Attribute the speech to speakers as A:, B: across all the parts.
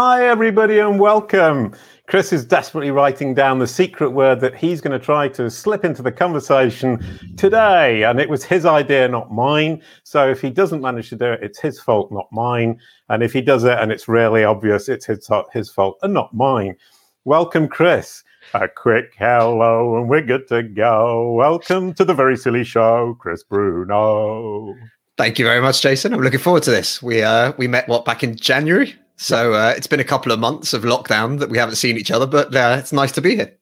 A: hi, everybody, and welcome. Chris is desperately writing down the secret word that he's going to try to slip into the conversation today. And it was his idea, not mine. So if he doesn't manage to do it, it's his fault, not mine. And if he does it and it's really obvious, it's his, his fault and not mine. Welcome, Chris. A quick hello, and we're good to go. Welcome to the Very Silly Show, Chris Bruno.
B: Thank you very much, Jason. I'm looking forward to this. We uh, we met what back in January, so uh, it's been a couple of months of lockdown that we haven't seen each other, but uh, it's nice to be here.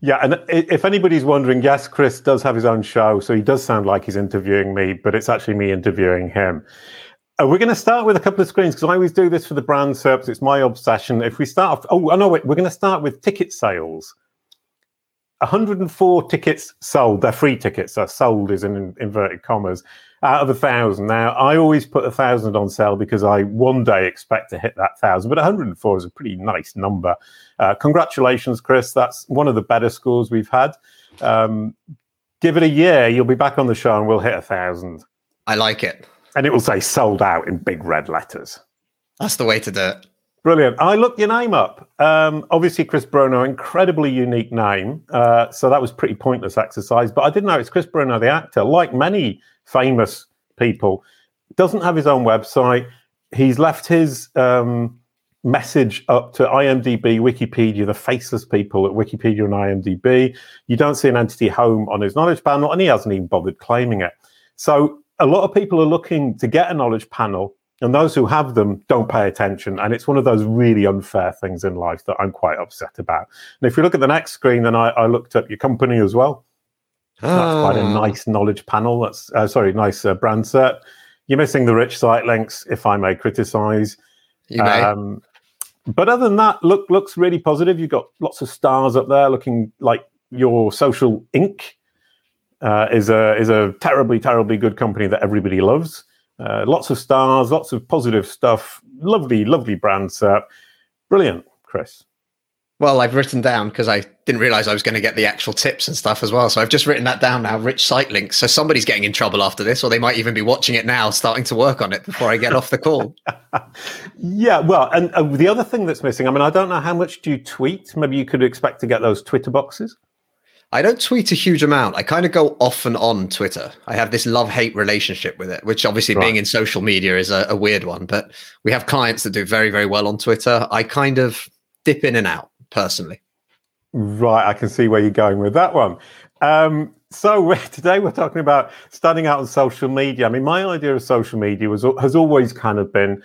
A: Yeah, and if anybody's wondering, yes, Chris does have his own show, so he does sound like he's interviewing me, but it's actually me interviewing him. Uh, we're going to start with a couple of screens because I always do this for the brand SERPs. It's my obsession. If we start off, oh, no, wait, we're going to start with ticket sales. 104 tickets sold. They're free tickets. They're sold is in inverted commas out of a thousand. Now, I always put a thousand on sale because I one day expect to hit that thousand, but 104 is a pretty nice number. Uh, congratulations, Chris. That's one of the better scores we've had. Um, give it a year, you'll be back on the show and we'll hit a thousand.
B: I like it
A: and it will say sold out in big red letters.
B: That's the way to do it.
A: Brilliant. I looked your name up. Um, obviously, Chris Bruno, incredibly unique name. Uh, so that was pretty pointless exercise. But I didn't know it's Chris Bruno, the actor, like many famous people, doesn't have his own website. He's left his um, message up to IMDb, Wikipedia, the faceless people at Wikipedia and IMDb. You don't see an entity home on his knowledge panel, and he hasn't even bothered claiming it. So a lot of people are looking to get a knowledge panel, and those who have them don't pay attention. And it's one of those really unfair things in life that I'm quite upset about. And if you look at the next screen, then I, I looked up your company as well. Oh. That's quite a ah. nice knowledge panel. That's uh, sorry, nice uh, brand set. You're missing the rich site links, if I may criticize.
B: You may. Um,
A: but other than that, look looks really positive. You've got lots of stars up there, looking like your Social Link uh, is a is a terribly terribly good company that everybody loves. Uh, lots of stars, lots of positive stuff. Lovely, lovely brand set. Brilliant, Chris.
B: Well, I've written down because I didn't realize I was going to get the actual tips and stuff as well. So I've just written that down now. Rich site links. So somebody's getting in trouble after this, or they might even be watching it now, starting to work on it before I get off the call.
A: yeah, well, and uh, the other thing that's missing. I mean, I don't know how much do you tweet. Maybe you could expect to get those Twitter boxes.
B: I don't tweet a huge amount. I kind of go off and on Twitter. I have this love hate relationship with it, which obviously right. being in social media is a, a, weird one. But we have clients that do very, very well on Twitter. I kind of dip in and out personally.
A: Right. I can see where you're going with that one. Um, so today we're talking about standing out on social media. I mean, my idea of social media was has always kind of been,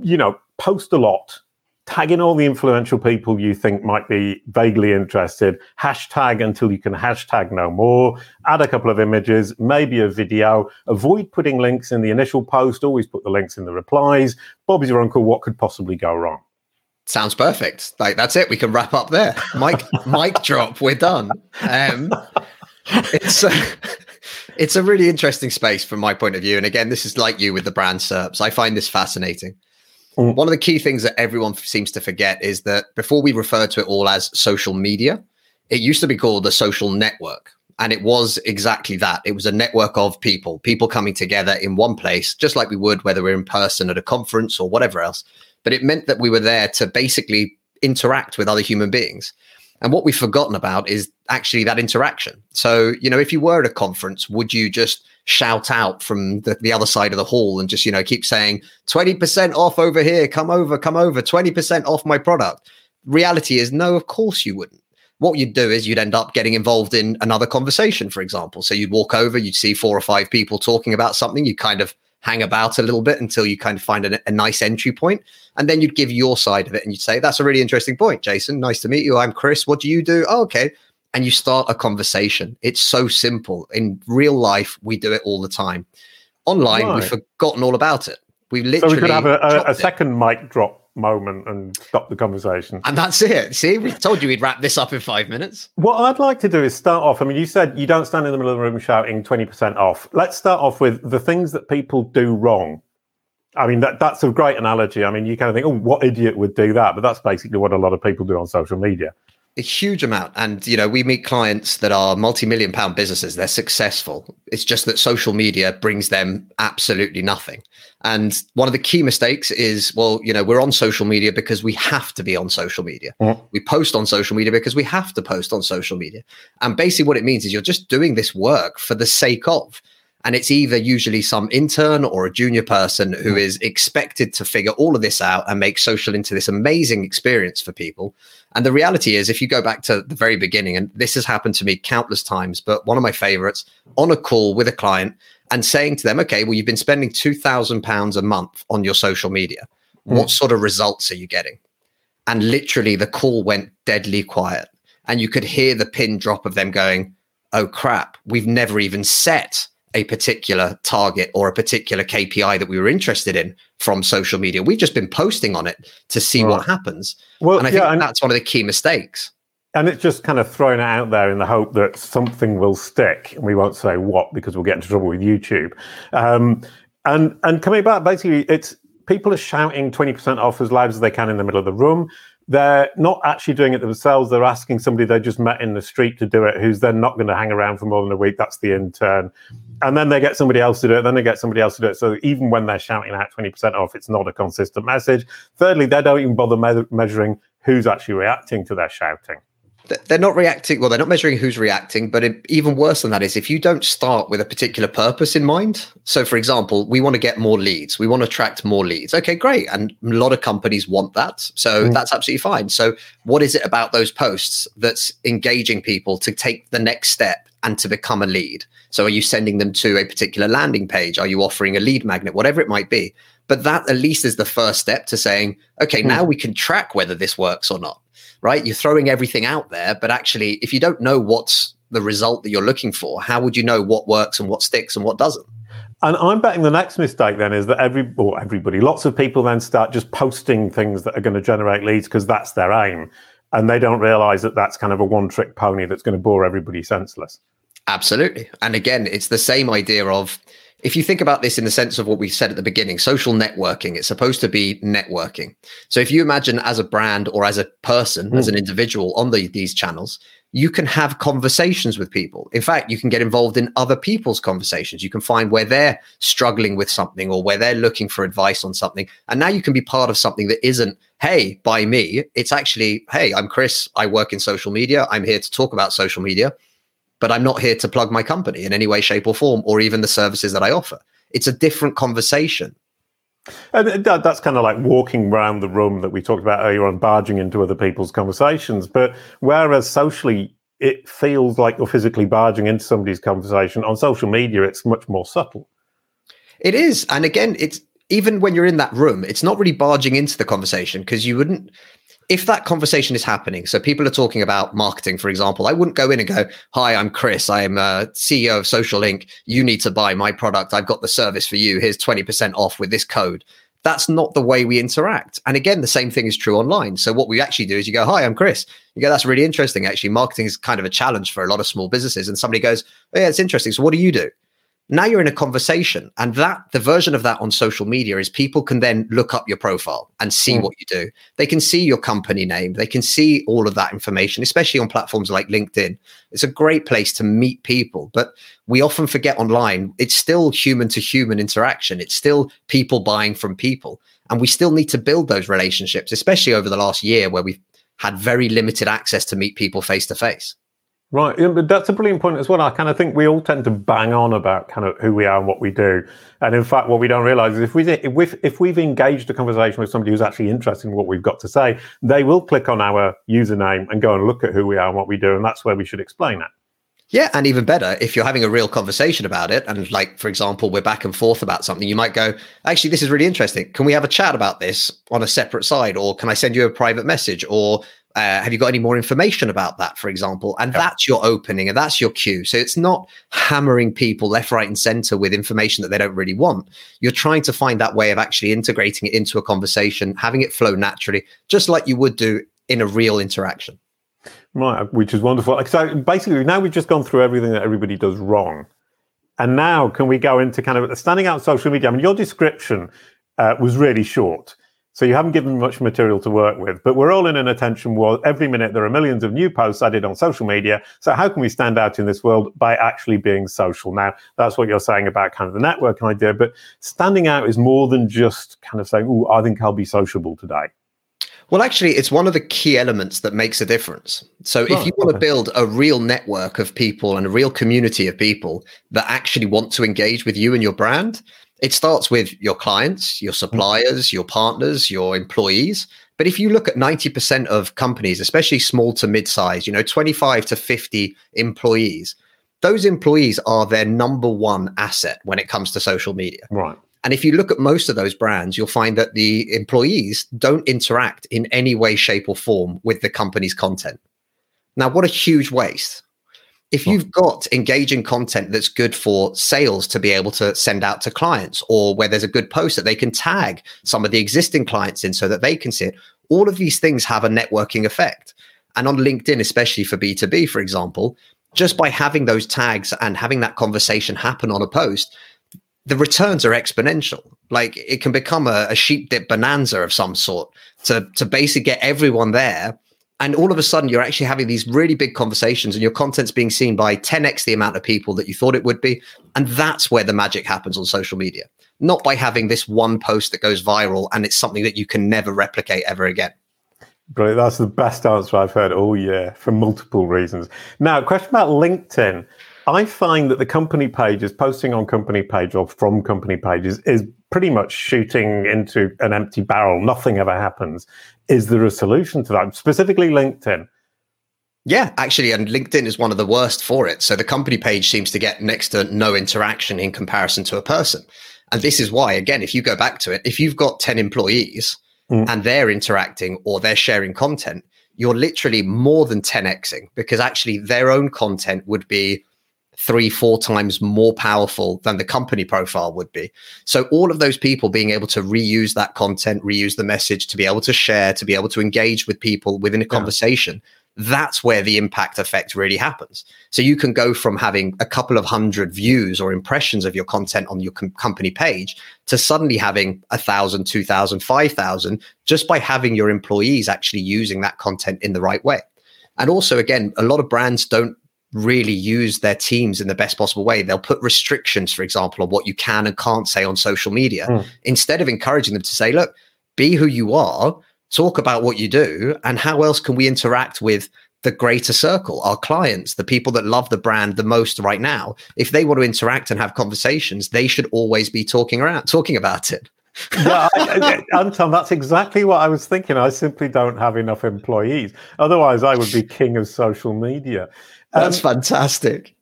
A: you know, post a lot tag in all the influential people you think might be vaguely interested, hashtag until you can hashtag no more, add a couple of images, maybe a video, avoid putting links in the initial post, always put the links in the replies. Bob's your uncle, what could possibly go wrong?
B: Sounds perfect. Like that's it. We can wrap up there. Mic mic drop. We're done. Um, it's a, it's a really interesting space from my point of view. And again, this is like you with the brand SERPs. I find this fascinating. Mm. One of the key things that everyone seems to forget is that before we refer to it all as social media, it used to be called the social network. And it was exactly that. It was a network of people, people coming together in one place, just like we would whether we're in person at a conference or whatever else. But it meant that we were there to basically interact with other human beings. And what we've forgotten about is actually that interaction. So, you know, if you were at a conference, would you just shout out from the, the other side of the hall and just, you know, keep saying 20% off over here, come over, come over, 20% off my product? Reality is no, of course you wouldn't. What you'd do is you'd end up getting involved in another conversation, for example. So you'd walk over, you'd see four or five people talking about something, you kind of hang about a little bit until you kind of find a, a, nice entry point, and then you'd give your side of it and you'd say, "That's a really interesting point, Jason. Nice to meet you. I'm Chris. What do you do? Oh, okay." And you start a conversation. It's so simple. In real life, we do it all the time. Online, right. we've forgotten all about it. We literally
A: so we could have a, a, a second mic drop moment and stop the conversation.
B: And that's it. See, we told you we'd wrap this up in five minutes.
A: What I'd like to do is start off. I mean, you said you don't stand in the middle of the room shouting 20% off. Let's start off with the things that people do wrong. I mean, that, that's a great analogy. I mean, you kind of think, oh, what idiot would do that? But that's basically what a lot of people do on social media.
B: a huge amount. And, you know, we meet clients that are multi million pound businesses, they're successful. It's just that social media brings them absolutely nothing. And one of the key mistakes is, well, you know, we're on social media because we have to be on social media. Mm. We post on social media because we have to post on social media. And basically, what it means is you're just doing this work for the sake of. And it's either usually some intern or a junior person who mm. expected to figure all of this out and make social into this amazing experience for people. And the reality is, if you go back to the very beginning, and this has happened to me countless times, but one of my favorites on a call with a client and saying to them, okay, well, you've been spending £2,000 a month on your social media. Mm. What sort of results are you getting? And literally, the call went deadly quiet. And you could hear the pin drop of them going, oh crap, we've never even set a particular target or a particular KPI that we were interested in from social media. We've just been posting on it to see right. what happens. Well, and I think yeah, and, that's one of the key mistakes.
A: And it's just kind of thrown it out there in the hope that something will stick. And we won't say what because we'll get into trouble with YouTube. Um, and and coming back, basically, it's people are shouting 20% off as loud as they can in the middle of the room they're not actually doing it themselves. They're asking somebody they just met in the street to do it, who's then not going to hang around for more than a week. That's the intern. And then they get somebody else to do it. Then they get somebody else to do it. So even when they're shouting out 20% off, it's not a consistent message. Thirdly, they don't even bother me- measuring who's actually reacting to their shouting
B: they're not reacting well they're not measuring who's reacting but it, even worse than that is if you don't start with a particular purpose in mind. So for example we want to get more leads. We want to attract more leads. Okay great. And a lot of companies want that. So mm. that's absolutely fine. So what is it about those posts that's engaging people to take the next step and to become a lead? So are you sending them to a particular landing page? Are you offering a lead magnet? Whatever it might be. But that at least is the first step to saying okay mm. now we can track whether this works or not right? You're throwing everything out there, but actually, if you don't know what's the result that you're looking for, how would you know what works and what sticks and what doesn't?
A: And I'm betting the next mistake then is that every or everybody, lots of people then start just posting things that are going to generate leads because that's their aim, and they don't realize that that's kind of a one-trick pony that's going to bore everybody senseless.
B: Absolutely, and again, it's the same idea of if you think about this in the sense of what we said at the beginning, social networking, it's supposed to be networking. So if you imagine as a brand or as a person, mm. as an individual on the, these channels, you can have conversations with people. In fact, you can get involved in other people's conversations. You can find where they're struggling with something or where they're looking for advice on something. And now you can be part of something that isn't, hey, by me. It's actually, hey, I'm Chris. I work in social media. I'm here to talk about social media but I'm not here to plug my company in any way, shape, or form, or even the services that I offer. It's a different conversation.
A: And uh, that, that's kind of like walking around the room that we talked about earlier on, barging into other people's conversations. But whereas socially, it feels like you're physically barging into somebody's conversation, on social media, it's much more subtle.
B: It is. And again, it's even when you're in that room, it's not really barging into the conversation because you wouldn't if that conversation is happening, so people are talking about marketing, for example, I wouldn't go in and go, Hi, I'm Chris. I am uh, a CEO of Social Link. You need to buy my product. I've got the service for you. Here's 20% off with this code. That's not the way we interact. And again, the same thing is true online. So what we actually do is you go, Hi, I'm Chris. You go, That's really interesting. Actually, marketing is kind of a challenge for a lot of small businesses. And somebody goes, oh, Yeah, it's interesting. So what do you do? Now you're in a conversation and that the version of that on social media is people can then look up your profile and see mm. what you do. They can see your company name. They can see all of that information especially on platforms like linkedin. It's a great place to meet people but we often forget online it's still human to human interaction. It's still people buying from people and we still need to build those relationships especially over the last year where we've had very limited access to meet people face to face
A: Right, yeah, but that's a brilliant point as well. I kind of think we all tend to bang on about kind of who we are and what we do, and in fact, what we don't realise is if we if we've, if we've engaged a conversation with somebody who's actually interested in what we've got to say, they will click on our username and go and look at who we are and what we do, and that's where we should explain it.
B: Yeah, and even better, if you're having a real conversation about it, and like, for example, we're back and forth about something, you might go, actually, this is really interesting. Can we have a chat about this on a separate side? Or can I send you a private message? Or uh, have you got any more information about that, for example? And that's your opening and that's your cue. So it's not hammering people left, right, and center with information that they don't really want. You're trying to find that way of actually integrating it into a conversation, having it flow naturally, just like you would do in a real interaction.
A: Right, which is wonderful. So basically, now we've just gone through everything that everybody does wrong. And now, can we go into kind of standing out social media? I mean, your description uh, was really short. So you haven't given much material to work with, but we're all in an attention war. Every minute there are millions of new posts added on social media. So how can we stand out in this world by actually being social? Now, that's what you're saying about kind of the network idea, but standing out is more than just kind of saying, oh, I think I'll be sociable today.
B: Well, actually, it's one of the key elements that makes a difference. So, if you want to build a real network of people and a real community of people that actually want to engage with you and your brand, it starts with your clients, your mm. suppliers, your partners, your employees. But if you look at 90% of companies, especially small to mid size, you know, 25 to 50 employees, those employees are their number one asset when it comes to social media.
A: Right.
B: And if you look at most of those brands, you'll find that the employees don't interact in any way, shape, or form with the company's content. Now, what a huge waste. If you've got engaging content that's good for sales to be able to send out to clients, or where there's a good post that they can tag some of the existing clients in so that they can see it, all of these things have a networking effect. And on LinkedIn, especially for B2B, for example, just by having those tags and having that conversation happen on a post, the returns are exponential. Like it can become a, a sheep dip bonanza of some sort to to basically get everyone there and all of a sudden you're actually having these really big conversations and your content's being seen by 10x the amount of people that you thought it would be and that's where the magic happens on social media not by having this one post that goes viral and it's something that you can never replicate ever again
A: Brilliant. That's the best answer I've heard all year for multiple reasons. Now, question about LinkedIn. I find that the company pages, posting on company page or from company pages, is pretty much shooting into an empty barrel. Nothing ever happens. Is there a solution to that? Specifically, LinkedIn.
B: Yeah, actually, and LinkedIn is one of the worst for it. So the company page seems to get next to no interaction in comparison to a person. And this is why, again, if you go back to it, if you've got 10 employees mm. and they're interacting or they're sharing content, you're literally more than 10xing because actually their own content would be three, four times more powerful than the company profile would be. So, all of those people being able to reuse that content, reuse the message, to be able to share, to be able to engage with people within a yeah. conversation, that's where the impact effect really happens. So, you can go from having a couple of hundred views or impressions of your content on your com- company page to suddenly having a thousand, two thousand, five thousand just by having your employees actually using that content in the right way. And also, again, a lot of brands don't really use their teams in the best possible way. They'll put restrictions, for example, on what you can and can't say on social media mm. instead of encouraging them to say, look, be who you are, talk about what you do, and how else can we interact with the greater circle, our clients, the people that love the brand the most right now. If they want to interact and have conversations, they should always be talking around, talking about it.
A: yeah, I, I, Anton, that's exactly what I was thinking. I simply don't have enough employees. Otherwise, I would be king of social media.
B: That's um, fantastic.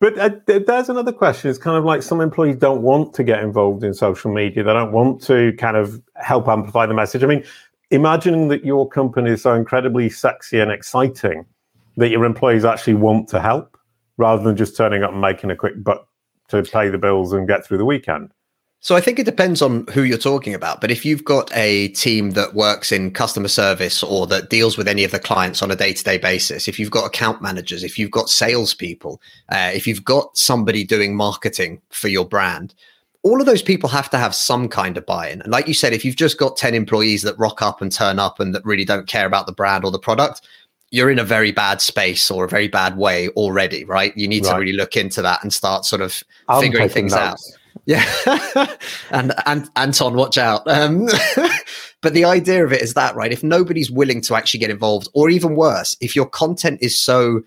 A: But uh, there's another question. It's kind of like some employees don't want to get involved in social media. They don't want to kind of help amplify the message. I mean, imagining that your company is so incredibly sexy and exciting that your employees actually want to help rather than just turning up and making a quick buck to pay the bills and get through the weekend.
B: So I think it depends on who you're talking about. But if you've got a team that works in customer service or that deals with any of the clients on a day-to-day basis, if you've got account managers, if you've got salespeople, uh, if you've got somebody doing marketing for your brand, all of those people have to have some kind of buy-in. And like you said, if you've just got 10 employees that rock up and turn up and that really don't care about the brand or the product, you're in a very bad space or a very bad way already, right? You need right. to really look into that and start sort of I'm figuring things notes. out. Yeah, and and Anton, watch out. Um, but the idea of it is that right. If nobody's willing to actually get involved, or even worse, if your content is so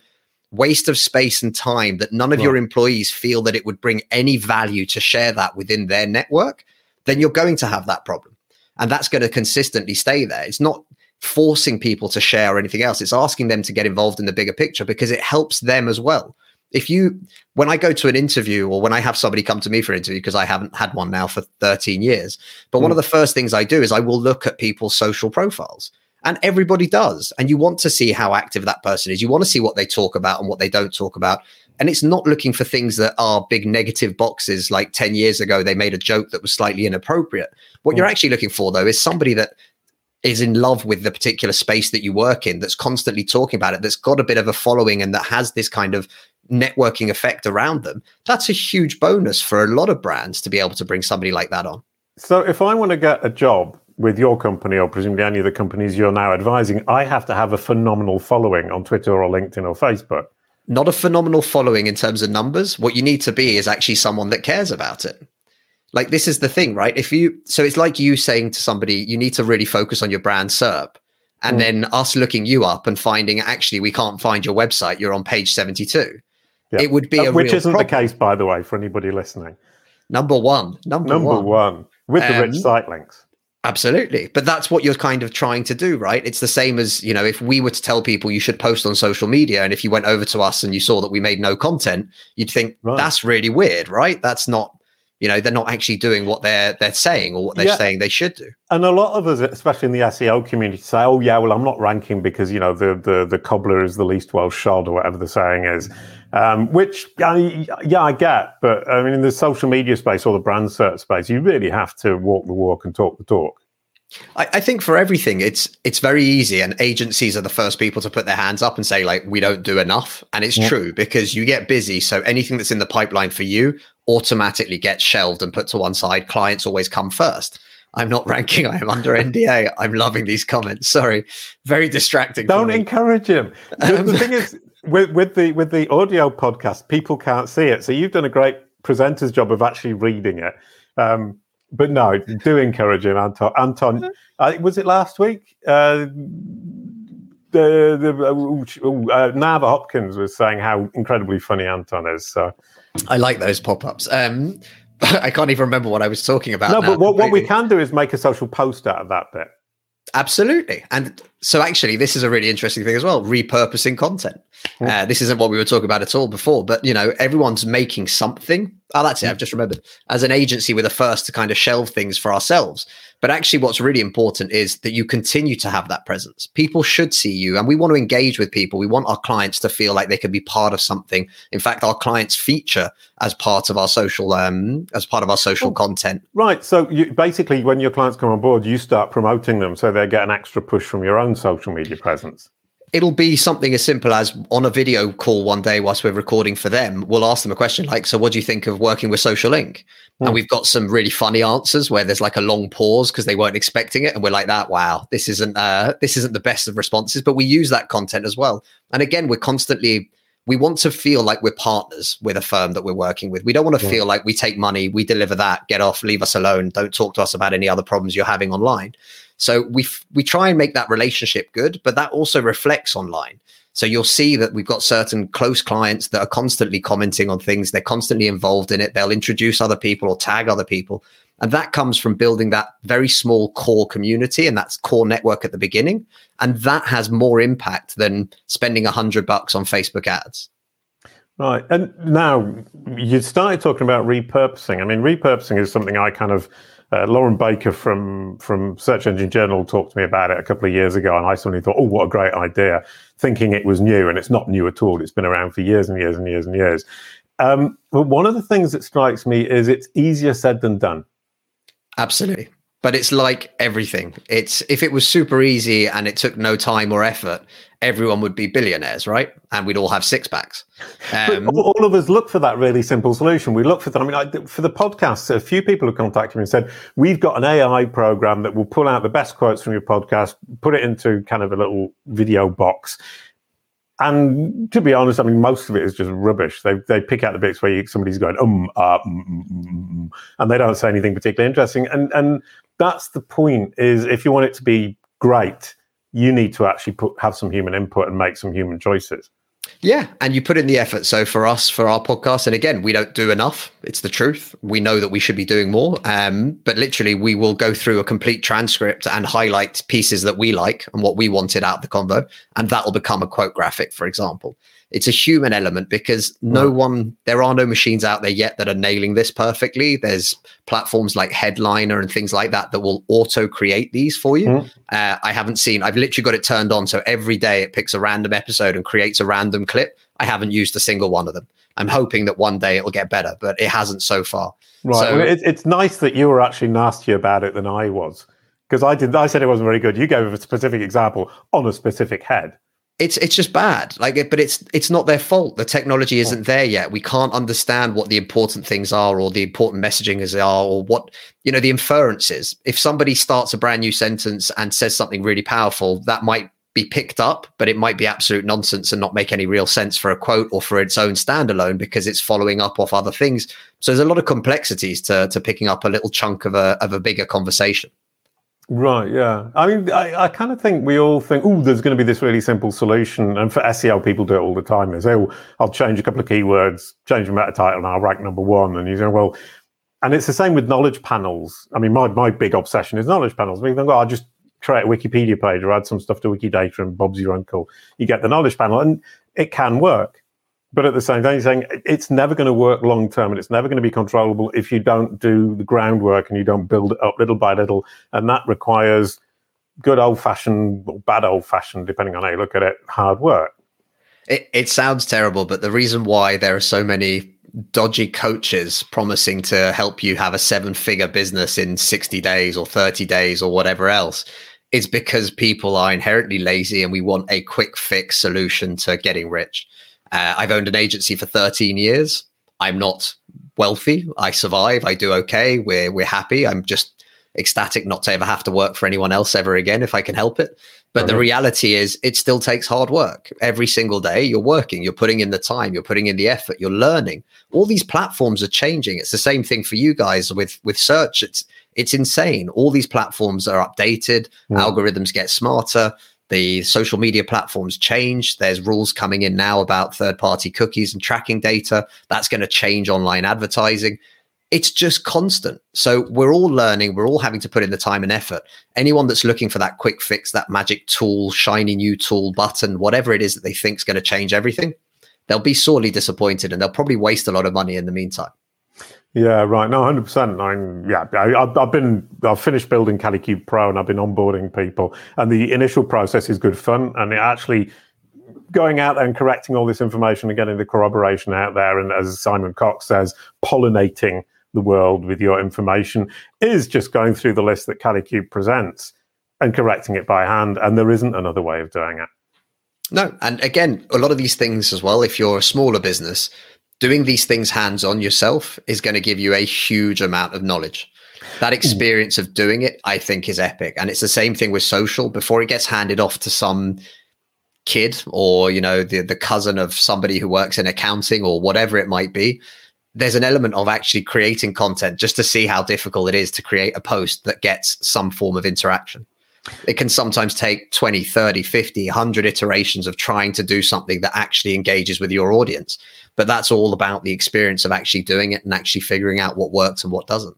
B: waste of space and time that none of right. your employees feel that it would bring any value to share that within their network, then you're going to have that problem, and that's going to consistently stay there. It's not forcing people to share or anything else. It's asking them to get involved in the bigger picture because it helps them as well if you when I go to an interview or when I have somebody come to me for an interview because I haven't had one now for 13 years, but mm. one of the first things I do is I will look at people's social profiles. And everybody does. And you want to see how active that person is. You want to see what they talk about and what they don't talk about. And it's not looking for things that are big negative boxes like 10 years ago they made a joke that was slightly inappropriate. What mm. you're actually looking for though is somebody that is in love with the particular space that you work in that's constantly talking about it that's got a bit of a following and that has this kind of networking effect around them, that's a huge bonus for a lot of brands to be able to bring somebody like that on.
A: So, if I want to get a job with your company or presumably any of the companies you're now advising, I have to have a phenomenal following on Twitter or LinkedIn or Facebook.
B: Not a phenomenal following in terms of numbers. What you need to be is actually someone that cares about it. Like this is the thing, right? If you so it's like you saying to somebody, you need to really focus on your brand SERP. And mm. then us looking you up and finding actually we can't find your website, you're on page 72. Yeah. It would be uh,
A: which isn't problem. the case, by the way, for anybody listening.
B: Number one. Number,
A: number
B: one.
A: one. With um, the rich um, site links.
B: Absolutely. But that's what you're kind of trying to do, right? It's the same as, you know, if we were to tell people you should post on social media and if you went over to us and you saw that we made no content, you'd think right. that's really weird, right? That's not you know they're not actually doing what they're they're saying or what they're yeah. saying they should do
A: and a lot of us especially in the seo community say oh yeah well i'm not ranking because you know the the, the cobbler is the least well shod or whatever the saying is um, which yeah i get but i mean in the social media space or the brand search space you really have to walk the walk and talk the talk
B: I, I, think for everything, it's it's very easy, and agencies are the first people to put their hands up and say like we don't do enough, and it's yeah. true because you get busy. So anything that's in the pipeline for you automatically gets shelved and put to one side. Clients always come first. I'm not ranking. I am under NDA. I'm loving these comments. Sorry, very distracting.
A: Don't encourage him. The, um, the thing is, with, with the with the audio podcast, people can't see it. So you've done a great presenter's job of actually reading it. Um, but no, do encourage him, Anton. Anton, uh, was it last week? Uh, the the uh, Navah Hopkins was saying how incredibly funny Anton is. So
B: I like those pop ups. Um, I can't even remember what I was talking about.
A: No, now, but what, what we can do is make a social post out of that bit.
B: Absolutely. And so, actually, this is a really interesting thing as well repurposing content. Uh, this isn't what we were talking about at all before, but you know, everyone's making something. Oh, that's it. I've just remembered. As an agency, we're the first to kind of shelve things for ourselves. But actually, what's really important is that you continue to have that presence. People should see you, and we want to engage with people. We want our clients to feel like they can be part of something. In fact, our clients feature as part of our social, um, as part of our social oh, content.
A: Right. So you, basically, when your clients come on board, you start promoting them, so they get an extra push from your own social media presence
B: it'll be something as simple as on a video call one day whilst we're recording for them, we'll ask them a question like, So, what do you think of working with Social Link? Mm. And hmm. we've got some really funny answers where there's like a long pause because they weren't expecting it. And we're like, that, wow, this isn't, uh, this isn't the best of responses, but we use that content as well. And again, we're constantly, we want to feel like we're partners with a firm that we're working with. We don't want to yeah. feel like we take money, we deliver that, get off, leave us alone, don't talk to us about any other problems you're having online. So we we try and make that relationship good, but that also reflects online. So you'll see that we've got certain close clients that are constantly commenting on things. They're constantly involved in it. They'll introduce other people or tag other people. And that comes from building that very small core community and that's core network at the beginning. And that has more impact than spending a hundred bucks on Facebook ads.
A: Right. And now you started talking about repurposing. I mean, repurposing is something I kind of uh, Loren Baker from from Search Engine Journal talked to me about it a couple of years ago, and I suddenly thought, "Oh, what a great idea!" Thinking it was new, and it's not new at all. It's been around for years and years and years and years. Um, but one of the things that strikes me is it's easier said than done.
B: Absolutely but it's like everything. It's if it was super easy and it took no time or effort everyone would be billionaires right? And we'd all have six packs.
A: Um, all of us look for that really simple solution. We look for that i mean I, for the podcast a few people have contacted me and said we've got an ai program that will pull out the best quotes from your podcast put it into kind of a little video box. And to be honest, I mean, most of it is just rubbish. They they pick out the bits where you, somebody's going um, uh, mm, mm, mm, and they don't say anything particularly interesting. And and that's the point. Is if you want it to be great, you need to actually put have some human input and make some human choices.
B: Yeah, and you put in the effort. So for us, for our podcast, and again, we don't do enough. It's the truth. We know that we should be doing more. Um, but literally, we will go through a complete transcript and highlight pieces that we like and what we wanted out of the convo, and that will become a quote graphic, for example it's a human element because no right. one there are no machines out there yet that are nailing this perfectly. There's platforms like headliner and things like that that will auto create these for you. Mm. uh, i haven't seen i've literally got it turned on so every day it picks a random episode and creates a random clip. I haven't used a single one of them. I'm hoping that one day it will get better but it hasn't so far.
A: Right. So, well, it, it's nice that you were actually nastier about it than i was because i did i said it wasn't very good. You gave a specific example on a specific head
B: it's it's just bad. Like it, but it's it's not their fault. The technology isn't hmm. there yet. We can't understand what the important things are or the important messaging is are or what you know the inferences if somebody starts a brand new sentence and says something really powerful that might be picked up but it might be absolute nonsense and not make any real sense for a quote or for its own standalone because it's following up off other things. So there's a lot of complexities to to picking up a little chunk of a of a bigger conversation
A: Right, yeah. I mean, I, I kind of think we all think, oh, there's going to be this really simple solution. And for SEO, people do it all the time. They say, oh, I'll change a couple of keywords, change the meta title, and I'll rank number one. And you say, well, and it's the same with knowledge panels. I mean, my, my big obsession is knowledge panels. I mean, I'll just create a Wikipedia page or add some stuff to Wikidata and Bob's your uncle. You get the knowledge panel, and it can work. But at the same time, you're saying it's never going to work long term and it's never going to be controllable if you don't do the groundwork and you don't build it up little by little. And that requires good old fashioned or bad old fashioned, depending on how you look at it, hard work.
B: It, it sounds terrible, but the reason why there are so many dodgy coaches promising to help you have a seven figure business in 60 days or 30 days or whatever else is because people are inherently lazy and we want a quick fix solution to getting rich. Uh, I've owned an agency for 13 years. I'm not wealthy. I survive. I do okay. We're we're happy. I'm just ecstatic not to ever have to work for anyone else ever again if I can help it. But the reality is, it still takes hard work. Every single day, you're working, you're putting in the time, you're putting in the effort, you're learning. All these platforms are changing. It's the same thing for you guys with with search. It's it's insane. All these platforms are updated, mm. algorithms get smarter the social media platforms change. There's rules coming in now about third party cookies and tracking data. That's going to change online advertising. It's just constant. So we're all learning, we're all having to put in the time and effort. Anyone that's looking for that quick fix, that magic tool, shiny new tool, button, whatever it is that they think is going to change everything, they'll be sorely disappointed and they'll probably waste a lot of money in the meantime.
A: Yeah, right. No, hundred percent. I'm yeah. I, have been I've finished building Kalicube Pro and I've been onboarding people, and the initial process is good fun, and it actually going out there and correcting all this information and getting the corroboration out there, and as Simon Cox says, pollinating the world with your information is just going through the list that Kalicube presents and correcting it by hand, and there isn't another way of doing it.
B: No, and again, a lot of these things as well. If you're a smaller business doing these things hands on yourself is going to give you a huge amount of knowledge. That experience of doing it, I think, is epic. And it's the same thing with social. Before it gets handed off to some kid or, you know, the, the cousin of somebody who works in accounting or whatever it might be, there's an element of actually creating content just to see how difficult it is to create a post that gets some form of interaction. It can sometimes take 20, 30, 50, 100 iterations of trying to do something that actually engages with your audience but that's all about the experience of actually doing it and actually figuring out what works and what doesn't.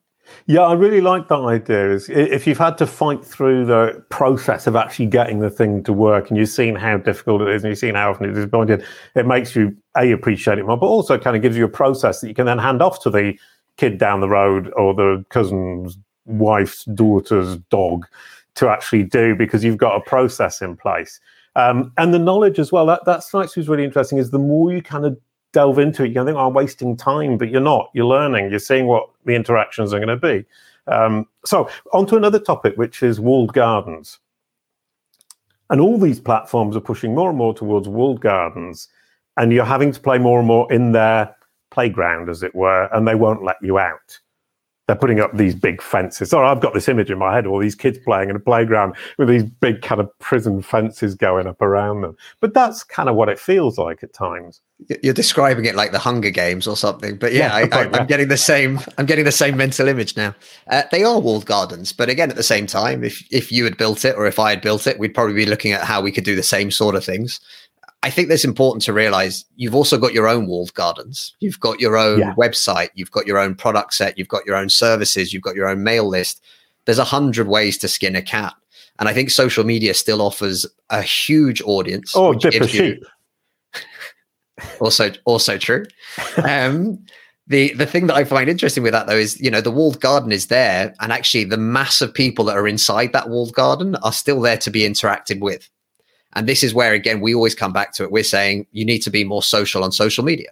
A: Yeah, I really like that idea. Is if you've had to fight through the process of actually getting the thing to work, and you've seen how difficult it is, and you've seen how often it is disappointed, it makes you a appreciate it more, but also kind of gives you a process that you can then hand off to the kid down the road or the cousin's wife's daughter's dog to actually do because you've got a process in place. Um, and the knowledge as well. That that strikes me as really interesting. Is the more you kind of delve into it, you can think, oh, I'm wasting time, but you're not. You're learning. You're seeing what the interactions are going to be. Um, so, on to another topic, which is walled gardens. And all these platforms are pushing more and more towards walled gardens, and you're having to play more and more in their playground, as it were, and they won't let you out they're putting up these big fences. Sorry, I've got this image in my head of all these kids playing in a playground with these big kind of prison fences going up around them. But that's kind of what it feels like at times.
B: You're describing it like the Hunger Games or something, but yeah, yeah I, am getting the same. I'm getting the same mental image now. Uh, they are walled gardens, but again, at the same time, if if you had built it or if I had built it, we'd probably be looking at how we could do the same sort of things. I think that's important to realize you've also got your own walled gardens. You've got your own yeah. website, you've got your own product set, you've got your own services, you've got your own mail list. There's a hundred ways to skin a cat. And I think social media still offers a huge audience.
A: Oh, dip sheep.
B: also, also true. Um, the the thing that I find interesting with that though is you know the walled garden is there, and actually the mass of people that are inside that walled garden are still there to be interacted with. And this is where, again, we always come back to it. We're saying you need to be more social on social media.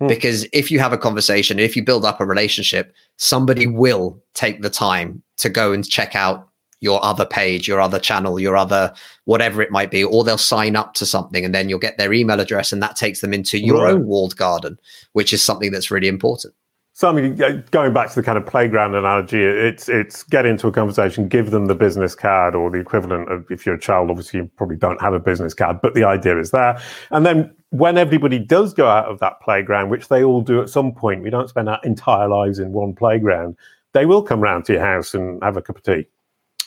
B: Mm. Because if you have a conversation, if you build up a relationship, somebody will take the time to go and check out your other page, your other channel, your other whatever it might be, or they'll sign up to something and then you'll get their email address and that takes them into your right. own walled garden, which is something that's really important.
A: So I mean, going back to the kind of playground analogy, it's it's get into a conversation, give them the business card or the equivalent of if you're a child, obviously you probably don't have a business card, but the idea is there. And then when everybody does go out of that playground, which they all do at some point, we don't spend our entire lives in one playground. They will come round to your house and have a cup of tea.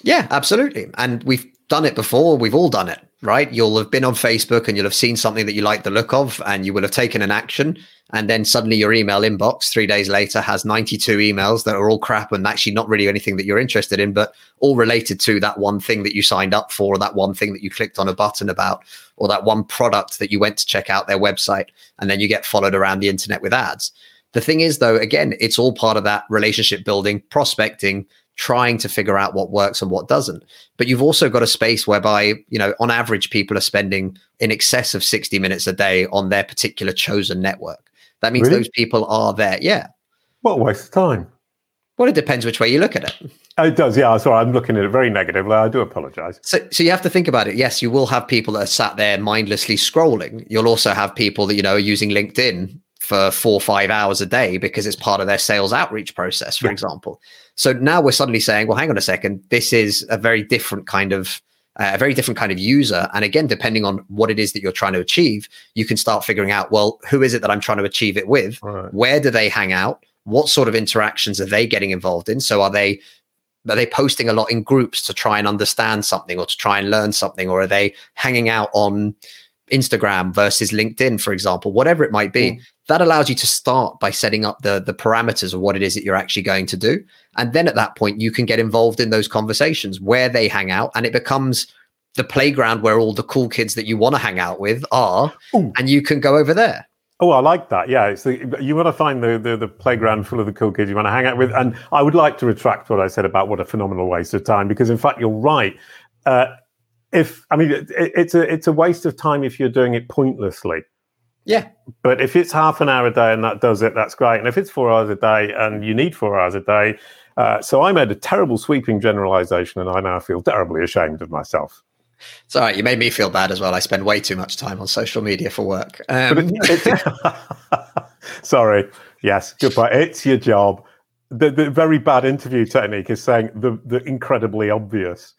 B: Yeah, absolutely. And we've done it before. We've all done it, right? You'll have been on Facebook and you'll have seen something that you like the look of and you will have taken an action. And then suddenly your email inbox three days later has 92 emails that are all crap and actually not really anything that you're interested in, but all related to that one thing that you signed up for, or that one thing that you clicked on a button about, or that one product that you went to check out their website. And then you get followed around the internet with ads. The thing is, though, again, it's all part of that relationship building, prospecting, trying to figure out what works and what doesn't. But you've also got a space whereby, you know, on average, people are spending in excess of 60 minutes a day on their particular chosen network. That means really? those people are there. Yeah.
A: What a waste of time.
B: Well, it depends which way you look at it.
A: It does, yeah. Sorry, I'm looking at it very negatively. I do apologize.
B: So, so you have to think about it. Yes, you will have people that are sat there mindlessly scrolling. You'll also have people that you know are using LinkedIn for four or five hours a day because it's part of their sales outreach process, for yeah. example. So now we're suddenly saying, well, hang on a second, this is a very different kind of uh, a very different kind of user. And again, depending on what it is that you're trying to achieve, you can start figuring out, well, who is it that I'm trying to achieve it with? Right. Where do they hang out? What sort of interactions are they getting involved in? So are they are they posting a lot in groups to try and understand something or to try and learn something, or are they hanging out on Instagram versus LinkedIn, for example, whatever it might be. Mm. That allows you to start by setting up the, the parameters of what it is that you're actually going to do. And then at that point, you can get involved in those conversations where they hang out and it becomes the playground where all the cool kids that you want to hang out with are, Ooh. and you can go over there.
A: Oh, I like that. Yeah, it's the, you want to find the, the, the playground full of the cool kids you want to hang out with. And I would like to retract what I said about what a phenomenal waste of time, because in fact, you're right. Uh, if I mean, it, it's a it's a waste of time if you're doing it pointlessly.
B: Yeah.
A: But if it's half an hour a day and that does it, that's great. And if it's four hours a day and you need four hours a day, uh, so I made a terrible sweeping generalization, and I now feel terribly ashamed of myself.
B: It's all right. You made me feel bad as well. I spend way too much time on social media for work. Um. It,
A: sorry. Yes. Goodbye. It's your job. The, the very bad interview technique is saying the, the incredibly obvious.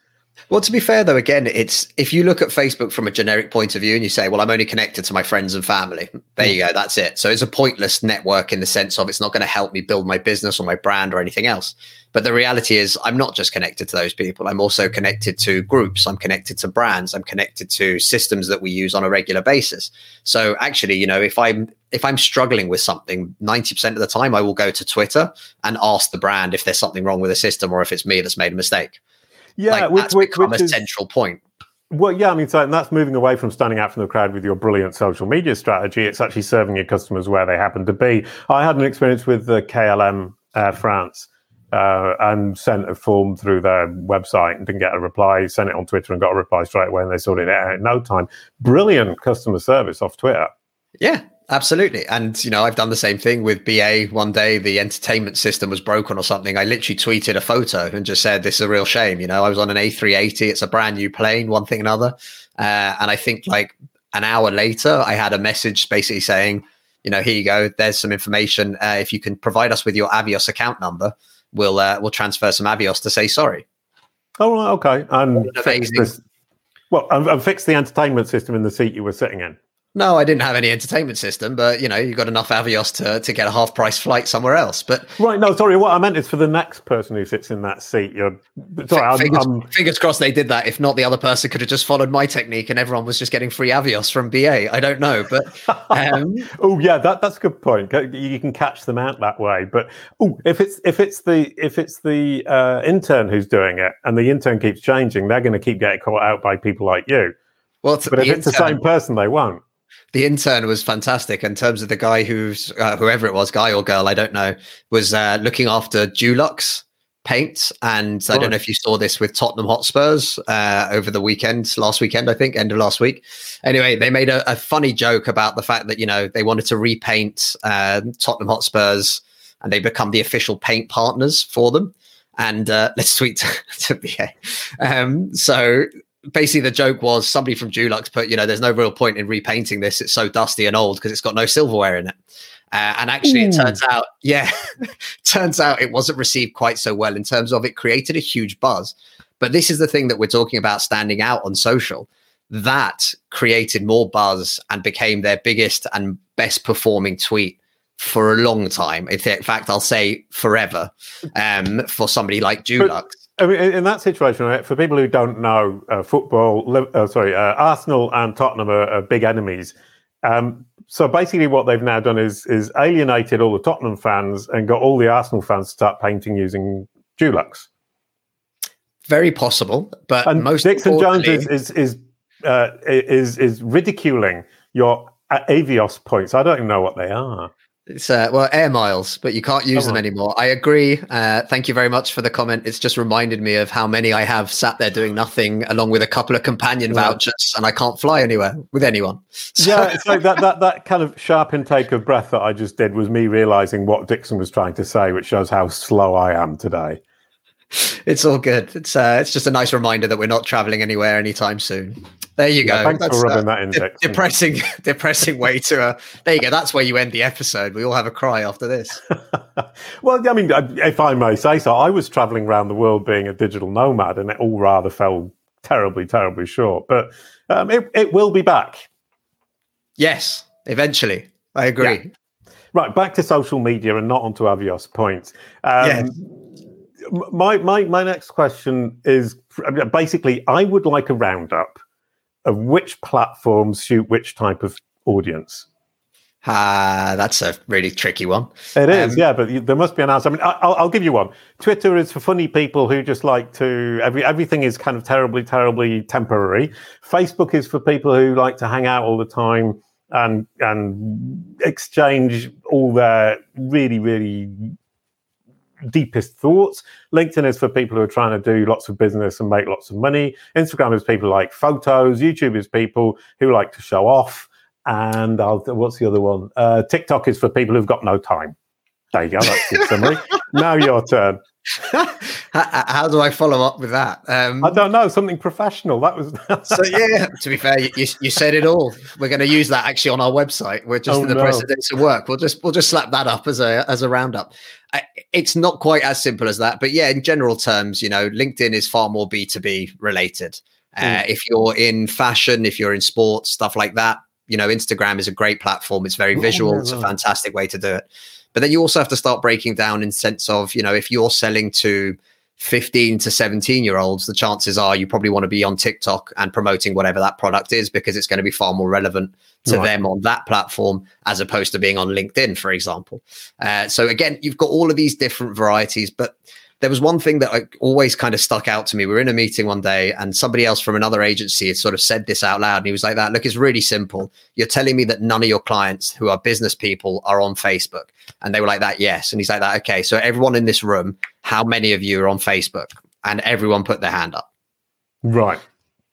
B: Well, to be fair, though, again, it's if you look at Facebook from a generic point of view and you say, well, I'm only connected to my friends and family, there hmm. you go, that's it. So it's a pointless network in the sense of it's not going to help me build my business or my brand or anything else. But the reality is, I'm not just connected to those people. I'm also connected to groups. I'm connected to brands. I'm connected to systems that we use on a regular basis. So actually, you know, if I'm if I'm struggling with something, 90% of the time I will go to Twitter and ask the brand if there's something wrong with the system or if it's me that's made a mistake.
A: Yeah,
B: like, which, that's which, become which a is, central point.
A: Well, yeah, I mean, so that's moving away from standing out from the crowd with your brilliant social media strategy. It's actually serving your customers where they happen to be. I had an experience with the KLM Air France uh, and sent a form through their website and didn't get a reply. Sent it on Twitter and got a reply straight away, and they sorted it out in no time. Brilliant customer service off Twitter.
B: Yeah, Absolutely. And, you know, I've done the same thing with BA. One day the entertainment system was broken or something. I literally tweeted a photo and just said, this is a real shame. You know, I was on an A380. It's a brand new plane, one thing another. Uh, and I think like an hour later, I had a message basically saying, you know, here you go. There's some information. Uh, if you can provide us with your Avios account number, we'll uh, we'll transfer some Avios to say sorry.
A: Oh, right, okay. And fix this, well, and, and fix the entertainment system in the seat you were sitting in.
B: No, I didn't have any entertainment system, but you know, you got enough Avios to, to get a half price flight somewhere else. But
A: right, no, sorry, what I meant is for the next person who sits in that seat. You're sorry,
B: fingers, I'm, I'm, fingers, crossed they did that. If not, the other person could have just followed my technique, and everyone was just getting free Avios from BA. I don't know, but
A: um, oh yeah, that that's a good point. You can catch them out that way. But oh, if it's if it's the if it's the uh, intern who's doing it, and the intern keeps changing, they're going to keep getting caught out by people like you. Well, but if it's the same person, they won't
B: the intern was fantastic in terms of the guy who's uh, whoever it was, guy or girl, I don't know, was uh, looking after Dulux paint. And I don't know if you saw this with Tottenham Hotspurs uh, over the weekend, last weekend, I think, end of last week. Anyway, they made a, a funny joke about the fact that, you know, they wanted to repaint uh, Tottenham Hotspurs and they become the official paint partners for them. and uh, let's tweet to, to BA. Um, so basically the joke was somebody from Dulux put, you know, there's no real point in repainting this. It's so dusty and old because it's got no silverware in it. Uh, and actually, Ooh. it turns out, yeah, turns out it wasn't received quite so well in terms of it created a huge buzz. But this is the thing that we're talking about standing out on social. That created more buzz and became their biggest and best performing tweet for a long time. In fact, I'll say forever um, for somebody like Dulux.
A: I mean, in that situation, right, for people who don't know uh, football, uh, sorry, uh, Arsenal and Tottenham are, are big enemies. Um, so basically, what they've now done is is alienated all the Tottenham fans and got all the Arsenal fans to start painting using Dulux.
B: Very possible, but
A: and
B: most
A: Dixon Jones is is is, uh, is is ridiculing your Avios points. I don't even know what they are.
B: It's uh, well air miles, but you can't use them anymore. I agree. Uh, thank you very much for the comment. It's just reminded me of how many I have sat there doing nothing, along with a couple of companion yeah. vouchers, and I can't fly anywhere with anyone.
A: So. Yeah, it's like that that that kind of sharp intake of breath that I just did was me realizing what Dixon was trying to say, which shows how slow I am today.
B: It's all good. It's uh, it's just a nice reminder that we're not traveling anywhere anytime soon. There you
A: yeah,
B: go.
A: Thanks That's, for rubbing uh, that index.
B: De- depressing, depressing way to. Uh, there you go. That's where you end the episode. We all have a cry after this.
A: well, I mean, uh, if I may say so, I was traveling around the world being a digital nomad, and it all rather fell terribly, terribly short. But um, it it will be back.
B: Yes, eventually. I agree. Yeah.
A: Right, back to social media and not onto Avios points. Um, yes my my my next question is basically I would like a roundup of which platforms suit which type of audience.
B: Ah, uh, that's a really tricky one.
A: It is, um, yeah, but there must be an answer. I mean, I'll, I'll, give you one. Twitter is for funny people who just like to every everything is kind of terribly, terribly temporary. Facebook is for people who like to hang out all the time and and exchange all their really, really deepest thoughts. LinkedIn is for people who are trying to do lots of business and make lots of money. Instagram is people like photos. YouTube is people who like to show off. And I'll, what's the other one? Uh, TikTok is for people who've got no time. There you go. That's the summary. now your turn.
B: how, do I follow up with that?
A: Um, I don't know. Something professional. That was.
B: so yeah. To be fair, you, you, said it all. We're going to use that actually on our website. We're just oh, in the no. precedence of work. We'll just we'll just slap that up as a as a roundup. It's not quite as simple as that, but yeah, in general terms, you know, LinkedIn is far more B two B related. Uh, mm. if you're in fashion, if you're in sports, stuff like that, you know, Instagram is a great platform. It's very visual. Oh, it's a fantastic way to do it. But then you also have to start breaking down in sense of, you know, if you're selling to 15 to 17 year olds, the chances are you probably want to be on TikTok and promoting whatever that product is because it's going to be far more relevant to right. them on that platform as opposed to being on LinkedIn, for example. Uh, so again, you've got all of these different varieties, but there was one thing that I always kind of stuck out to me. We were in a meeting one day and somebody else from another agency had sort of said this out loud. And he was like, that, look, it's really simple. You're telling me that none of your clients who are business people are on Facebook. And they were like that, yes. And he's like that, okay. So everyone in this room, how many of you are on Facebook? And everyone put their hand up.
A: Right.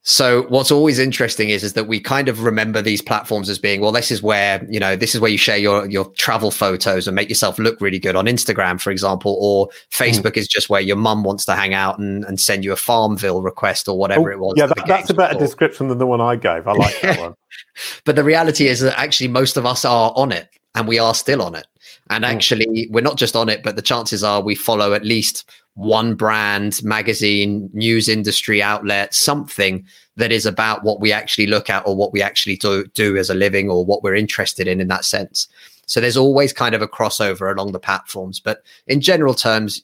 B: So what's always interesting is is that we kind of remember these platforms as being well this is where you know this is where you share your your travel photos and make yourself look really good on Instagram for example or Facebook mm. is just where your mum wants to hang out and, and send you a Farmville request or whatever oh, it was.
A: Yeah, that, that's a better description than the one I gave. I like that one.
B: but the reality is that actually most of us are on it and we are still on it. And mm. actually, we're not just on it, but the chances are we follow at least one brand, magazine, news industry outlet, something that is about what we actually look at or what we actually do, do as a living or what we're interested in in that sense. So there's always kind of a crossover along the platforms. But in general terms,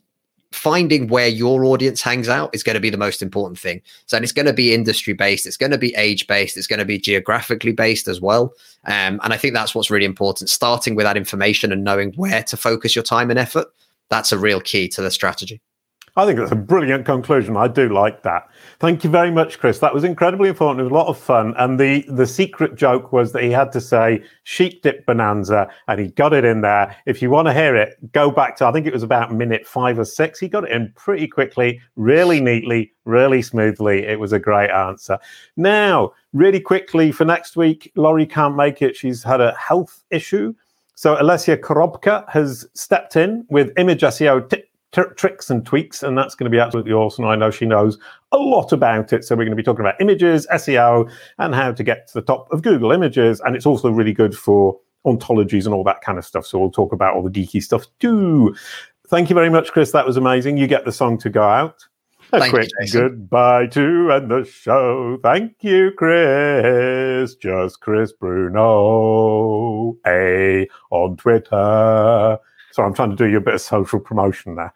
B: finding where your audience hangs out is going to be the most important thing. So it's going to be industry based, it's going to be age based, it's going to be geographically based as well. Um, and I think that's what's really important. Starting with that information and knowing where to focus your time and effort, that's a real key to the strategy.
A: I think that's a brilliant conclusion. I do like that. Thank you very much, Chris. That was incredibly important. It was a lot of fun. And the, the secret joke was that he had to say sheep dip bonanza and he got it in there. If you want to hear it, go back to, I think it was about minute five or six. He got it in pretty quickly, really neatly, really smoothly. It was a great answer. Now, really quickly for next week, Laurie can't make it. She's had a health issue. So Olesia Korobka has stepped in with image SEO tip t- tricks and tweaks, and that's going to be absolutely awesome. I know she knows a lot about it. So we're going to be talking about images, SEO, and how to get to the top of Google Images. And it's also really good for ontologies and all that kind of stuff. So we'll talk about all the geeky stuff too. Thank you very much, Chris. That was amazing. You get the song to go out. A
B: Thank
A: quick
B: you,
A: goodbye to end the show. Thank you, Chris. Just Chris Bruno A on Twitter. So I'm trying to do you a bit of social promotion there.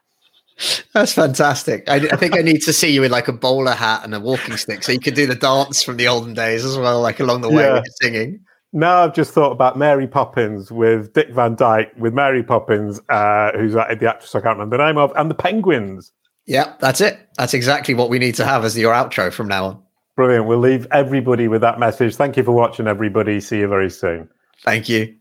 B: That's fantastic. I, I think I need to see you in like a bowler hat and a walking stick so you can do the dance from the olden days as well, like along the way
A: Yeah.
B: singing.
A: Now I've just thought about Mary Poppins with Dick Van Dyke, with Mary Poppins, uh, who's uh, the actress I can't remember the name of, and the Penguins.
B: Yeah, that's it. That's exactly what we need to have as your outro from now on.
A: Brilliant. We'll leave everybody with that message. Thank you for watching, everybody. See you very soon.
B: Thank you.